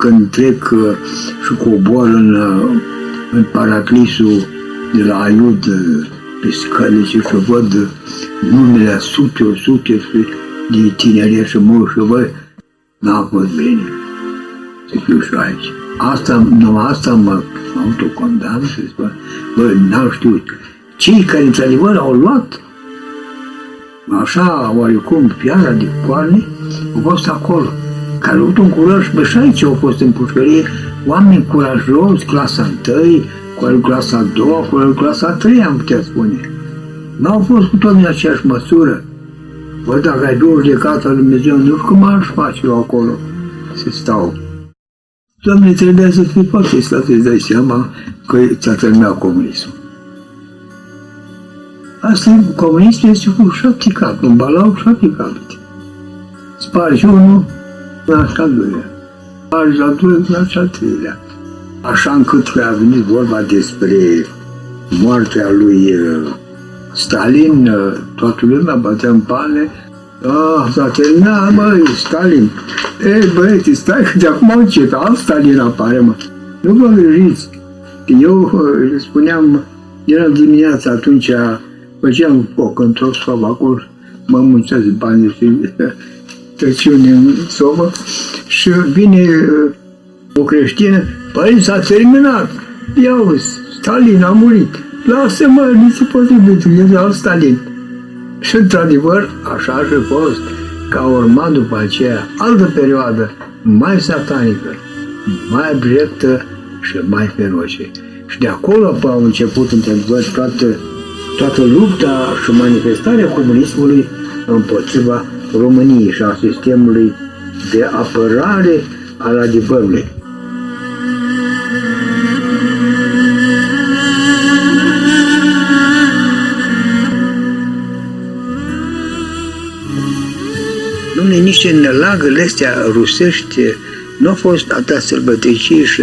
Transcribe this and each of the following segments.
când trec uh, și cobor în, uh, în paraclisul de la Aiud uh, pe scale și să văd numele sute, sute de tineri și mulți și văd, n-a fost bine să fiu și aici. Asta, nu asta mă autocondamn și spun, bă, n-au știut. Cei care într-adevăr au luat așa, oarecum, piara de coarne, au fost acolo. Care au avut un curaj, bă, și aici au fost în pușcărie, oameni curajoși, clasa 1, cu clasa 2, cu clasa 3, am putea spune. N-au fost cu toți în aceeași măsură. Bă, dacă ai două judecată lui Dumnezeu, nu știu cum aș face eu acolo să stau. Doamne, trebuie să fii foarte stat să-ți dai seama că ți-a terminat comunismul. Asta e, comunismul este cu șapte capete, un balau cu șapte capete. Spargi unul, naști al doilea. Spargi al doilea, naști al treilea. Așa încât că a venit vorba despre moartea lui uh, Stalin, uh, toată lumea bătea în pale, Ah, s-a terminat, băi, Stalin. Ei, băieți, stai că de acum încep, alt Stalin apare, mă. Nu vă îngrijiți. Eu uh, spuneam, era dimineața atunci, făceam foc într-o sobă acolo, mă muncează bani și tăciune în sobă și vine uh, o creștină, păi s-a terminat, ia Stalin a murit, lasă-mă, nu se poate iubit, alt Stalin. Și într-adevăr, așa a fost, ca urma după aceea altă perioadă mai satanică, mai abjectă și mai feroce. Și de acolo au început, într-adevăr, toată, toată lupta și manifestarea comunismului împotriva României și a sistemului de apărare al adevărului. Dom'le, nici în lagările astea rusești nu a fost atâta sărbătocie și,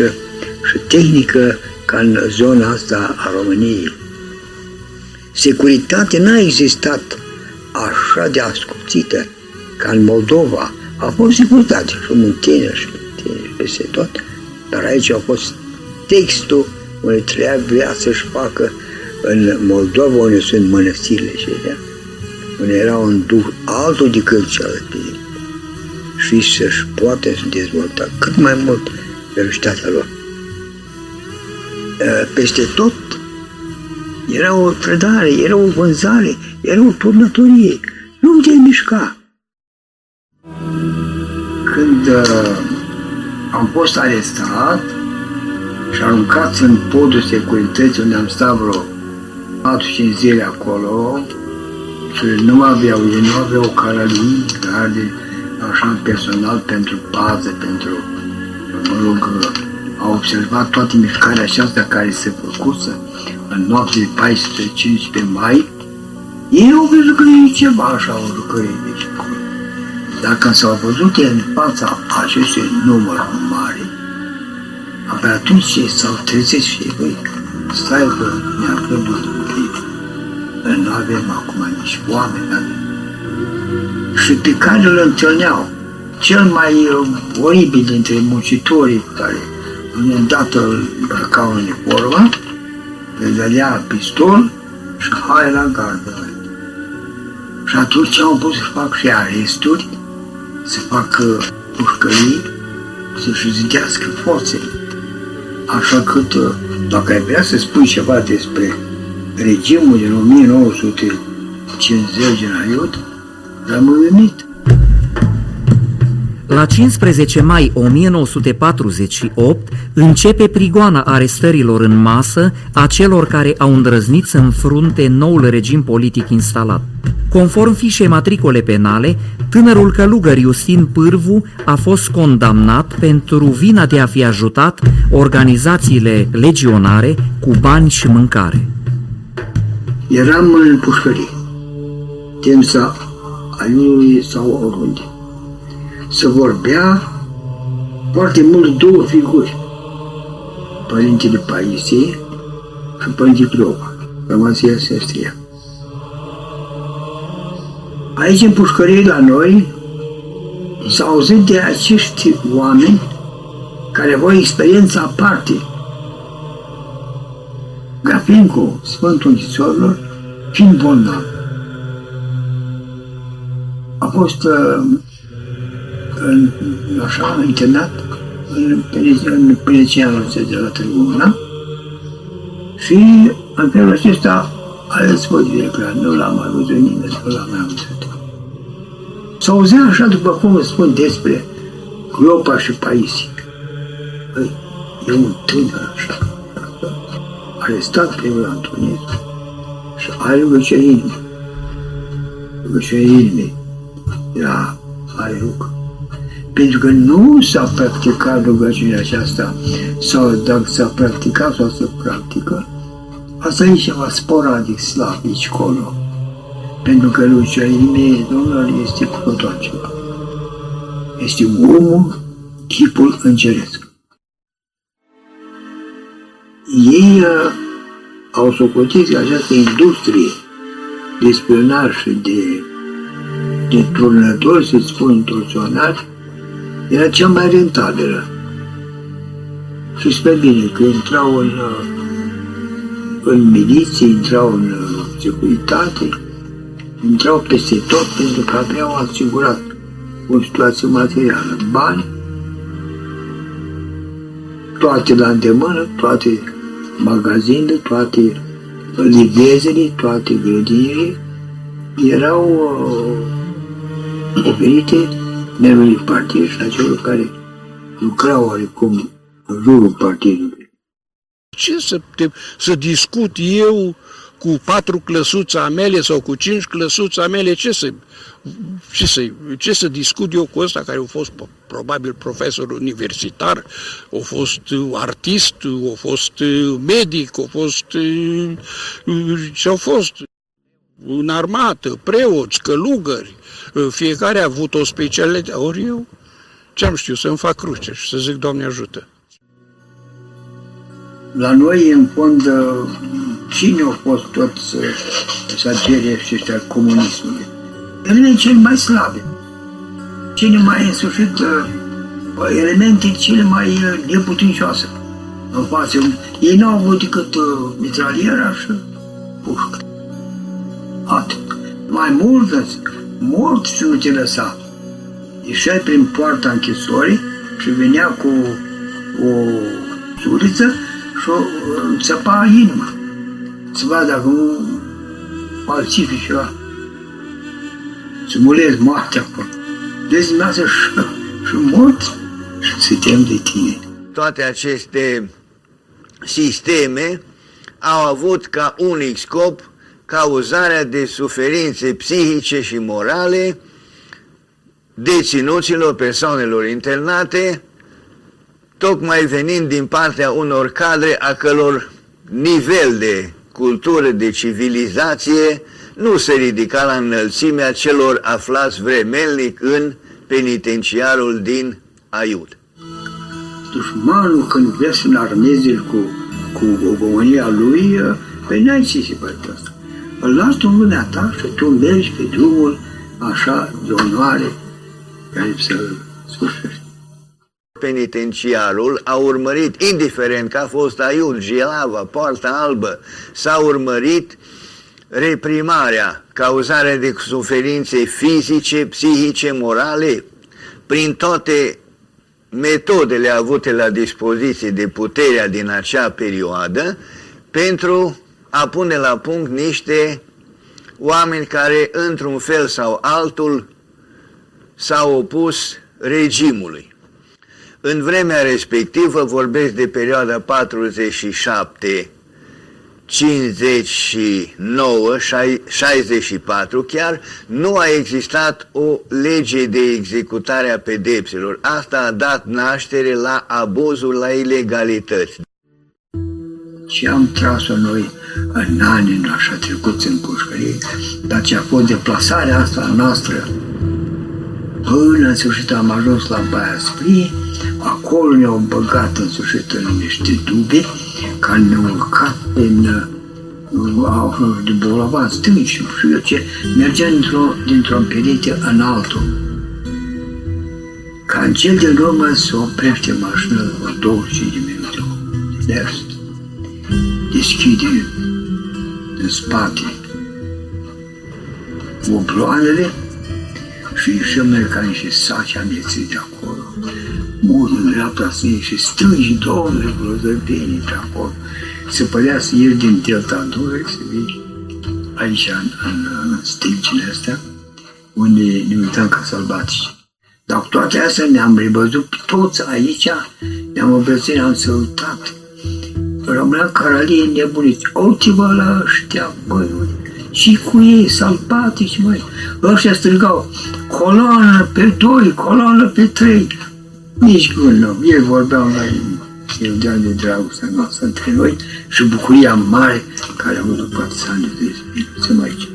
și tehnică ca în zona asta a României. Securitatea n-a existat așa de ascuțită ca în Moldova. A fost securitate și muntene și muntene peste tot, dar aici a fost textul unde trebuia să-și facă în Moldova, unde sunt mănăstirile și de unde era un duh altul decât celălalt și să-și poate să dezvolta cât mai mult velocitatea lor. Peste tot era o trădare, era o vânzare, era o turnătorie. Nu te mișca. Când uh, am fost arestat și aruncat în podul securității unde am stat vreo 4-5 zile acolo și nu aveau, ei nu aveau caralii, garde, așa personal pentru pază, pentru, mă rog, a observat toată mișcarea aceasta care se făcuse în noapte de 14-15 mai, ei au văzut că e ceva așa, o jucărie de acolo. Dar când s-au văzut în fața acestui număr mare, abia atunci s-au trezit și băi, stai că ne aflăm nu avem acum nici oameni, avem și pe care îl întâlneau. Cel mai uh, oribil dintre muncitorii care îndată îl îmbrăcau în uniformă, le dădea pistol și hai la gardă. Și atunci au pus să fac și aresturi, să facă pușcării, să-și zidească forțele. Așa că, uh, dacă ai vrea să spui ceva despre regimul din 1950 din Aiut, Rămânit. La 15 mai 1948 începe prigoana arestărilor în masă a celor care au îndrăznit să înfrunte noul regim politic instalat. Conform fișei matricole penale, tânărul călugăr Iustin Pârvu a fost condamnat pentru vina de a fi ajutat organizațiile legionare cu bani și mâncare. Eram în pușcărie. Timp să Aiului sau oriunde. Să vorbea foarte mult două figuri. Părintele Paisie și Părintele Cleopa, Rămăsia Sestria. Aici, în pușcărie la noi, s-au auzit de acești oameni care au experiența aparte. Grapincu, Sfântul Închisorilor, fiind bolnav, a fost uh, în, așa, internat în, în penitenciarul de la Târgu și în felul acesta a răspuns director, nu l-am mai văzut nimeni, nu l-am mai văzut. S-a auzit așa, după cum spun despre Cleopa și Paisi. Păi, e un tânăr așa, arestat primul Antonescu și are rugăciunea inimii. Rugăciunea inimii era are rugă. Pentru că nu s-a practicat rugăciunea aceasta, sau dacă s-a practicat sau se practică, asta e ceva sporadic slab aici colo. Pentru că rugăciunea inimii Domnului este cu totul altceva. Este omul, chipul îngeresc. Ei uh, au socotit că această industrie de spionaj și de, de turnători, să spun, torționari, era cea mai rentabilă. Și spre bine că intrau în, în miliție, intrau în securitate, intrau peste tot pentru că aveau asigurat o situație materială, bani, toate la îndemână, toate magazinele, toate livezele, toate grădinile erau uh, oferite membrii partid și la celor care lucrau oarecum în jurul partidului. Ce să, te, să discut eu cu patru clăsuțe mele sau cu cinci clăsuțe mele, ce să, ce, să, ce să discut eu cu ăsta care a fost probabil profesor universitar, a fost artist, a fost medic, a fost ce au fost în armată, preoți, călugări, fiecare a avut o specialitate, ori eu ce-am știut, să-mi fac cruce și să zic, Doamne ajută. La noi, în fond, cine au fost toți sagerii ăștia comunismului? Ele cele mai slabe. Cine mai însușit elemente cele mai neputincioase în față. Ei n-au avut decât mitraliera și pușcă. Atât. Mai mult, mult și nu te lăsa. Ieșeai prin poarta închisorii și venea cu o suriță și o țăpa inima. Să vadă dacă nu falsific ceva. Să mulezi moartea acolo. Deci dumneavoastră și, și mort și se tem de tine. Toate aceste sisteme au avut ca unic scop cauzarea de suferințe psihice și morale deținuților, persoanelor internate, tocmai venind din partea unor cadre a călor nivel de cultură, de civilizație, nu se ridica la înălțimea celor aflați vremelnic în penitenciarul din Aiud. Dușmanul, când vrea să înarmeze cu, cu ogomania lui, pe n-ai ce se poate asta. Îl lași tu în mâna ta și tu mergi pe drumul așa de onoare care să sfârșești. Penitenciarul a urmărit, indiferent că a fost Aiul, Gielava, Poarta Albă, s-a urmărit reprimarea, cauzarea de suferințe fizice, psihice, morale, prin toate metodele avute la dispoziție de puterea din acea perioadă, pentru a pune la punct niște oameni care, într-un fel sau altul, s-au opus regimului. În vremea respectivă, vorbesc de perioada 47 59, 64 chiar, nu a existat o lege de executare a pedepselor. Asta a dat naștere la abuzul, la ilegalități. Și am tras-o noi în anii așa trecuți în pușcărie, dar ce a fost deplasarea asta noastră Până în sfârșit am ajuns la Baia Sprie, acolo ne-au băgat în sfârșit în niște dube, care ne-au urcat în de bolavan stâng și nu știu eu ce, mergea dintr-o, dintr-o perete în altul. ca în cel de urmă să oprește mașina la 25 de minute. Next. Deschide în spate obloanele și ieșim noi ca niște saci amețiți de acolo. Mult în dreapta să și strângi domnule grozăvenii pe acolo. Se părea să ieși din delta Dunăre, să vii aici în, în, în sticile astea, unde ne uitam ca sălbatici. Dar cu toate astea ne-am revăzut toți aici, ne-am obrățit, ne-am sărutat. Rămâneam caralii nebuniți. Uite-vă la ăștia, băi, și cu ei sălbatici, măi. Ăștia strigau, coloană pe doi, coloană pe trei. Nici gând nu. Ei vorbeau la eu de de dragostea noastră între noi și bucuria mare care am avut după atâția ani de zile aici.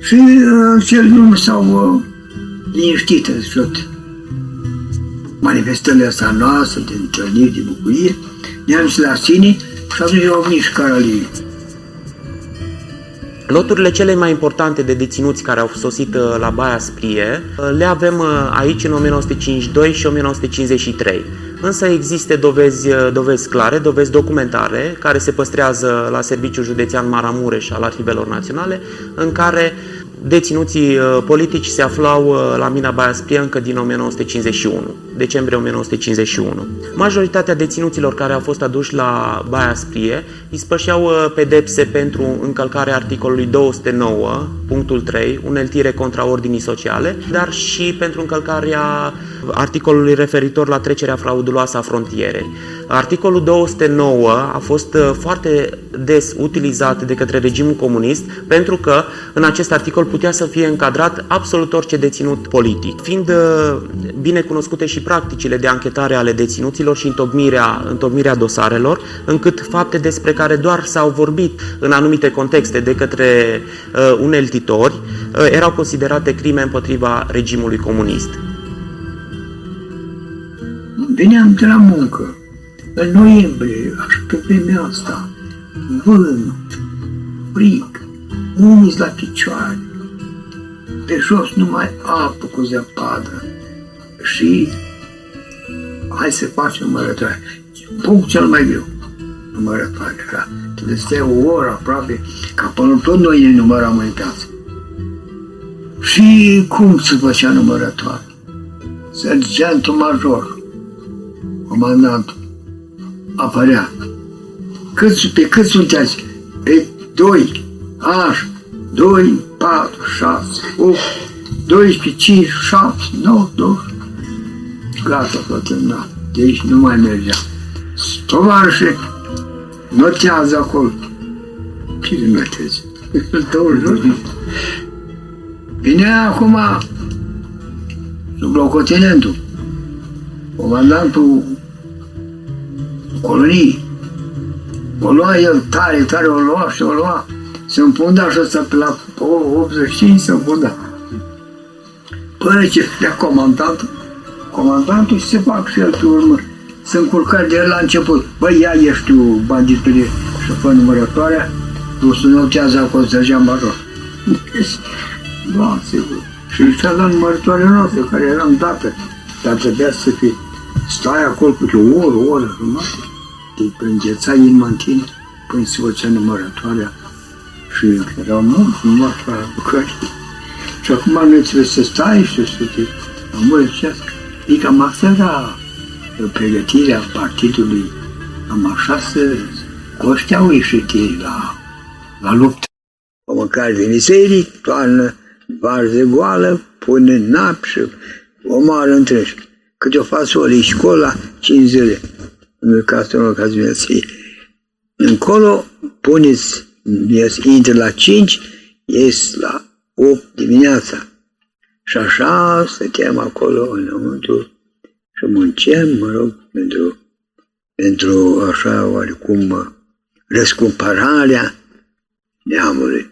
Și în cel lume s-au uh, liniștit în tot manifestările astea noastre de întâlniri, de bucurie, ne-am la sine și atunci au venit și caralii Loturile cele mai importante de deținuți care au sosit uh, la Baia Sprie uh, le avem uh, aici în 1952 și 1953. Însă există dovezi, dovezi clare, dovezi documentare, care se păstrează la Serviciul Județean Maramureș al Arhivelor Naționale, în care deținuții politici se aflau la mina Baia Sprie încă din 1951 decembrie 1951. Majoritatea deținuților care au fost aduși la Baia Sprie ispășeau uh, pedepse pentru încălcarea articolului 209, punctul 3, uneltire contra ordinii sociale, dar și pentru încălcarea articolului referitor la trecerea frauduloasă a frontierei. Articolul 209 a fost uh, foarte des utilizat de către regimul comunist pentru că în acest articol putea să fie încadrat absolut orice deținut politic. Fiind uh, bine cunoscute și practicile de anchetare ale deținuților și întocmirea, întocmirea dosarelor, încât fapte despre care doar s-au vorbit în anumite contexte de către uh, uneltitori uh, erau considerate crime împotriva regimului comunist. Veneam de la muncă, în noiembrie, așa pe vremea asta, vânt, frig, umiți la picioare, pe jos numai apă cu zăpadă. Și hai să facem numărătoare. Punct cel mai greu, numărătoare, ca trebuie să stai o oră aproape, ca până tot noi ne număram în casă. Și cum se făcea numărătoare? Sergentul major, comandantul, apărea. Cât, pe cât sunteți? Pe doi, așa, doi, patru, șase, opt, 12, 5, 7, 9, 20. Gata, s-a terminat. De aici nu mai mergea. Tovarășe, notează acolo. Cine notezi? Vine acum sublocotenentul, comandantul coloniei. O lua el tare, tare o lua și o lua. Se împunda și ăsta pe la 85 se împunda. Până ce vrea comandantul, comandantul și se fac și el pe urmă. Să încurcări de el la început. Băi, ia ești tu banditule și fă numărătoarea, tu să notează acolo sergeant major. da, sigur. Și ăsta la numărătoarea noastră, care era în dată, dar trebuia să fie, stai acolo cu o oră, o oră jumătate, te înghețai în mantine până se făcea numărătoarea și erau mulți numai la București. Și acum nu trebuie să stai și să te amărești. E cam asta era pregătirea partidului, cam așa să coșteau ieșit ei la, la luptă. O măcar viniseric, toarnă varză goală, pune nap și omoară întregi. Câte o fasole școala, 5 zile. În cazul ca să Încolo puneți, intră la 5, ies la 8 dimineața. Și așa stăteam acolo înăuntru și munceam, mă rog, pentru, pentru așa oarecum răscumpărarea neamului.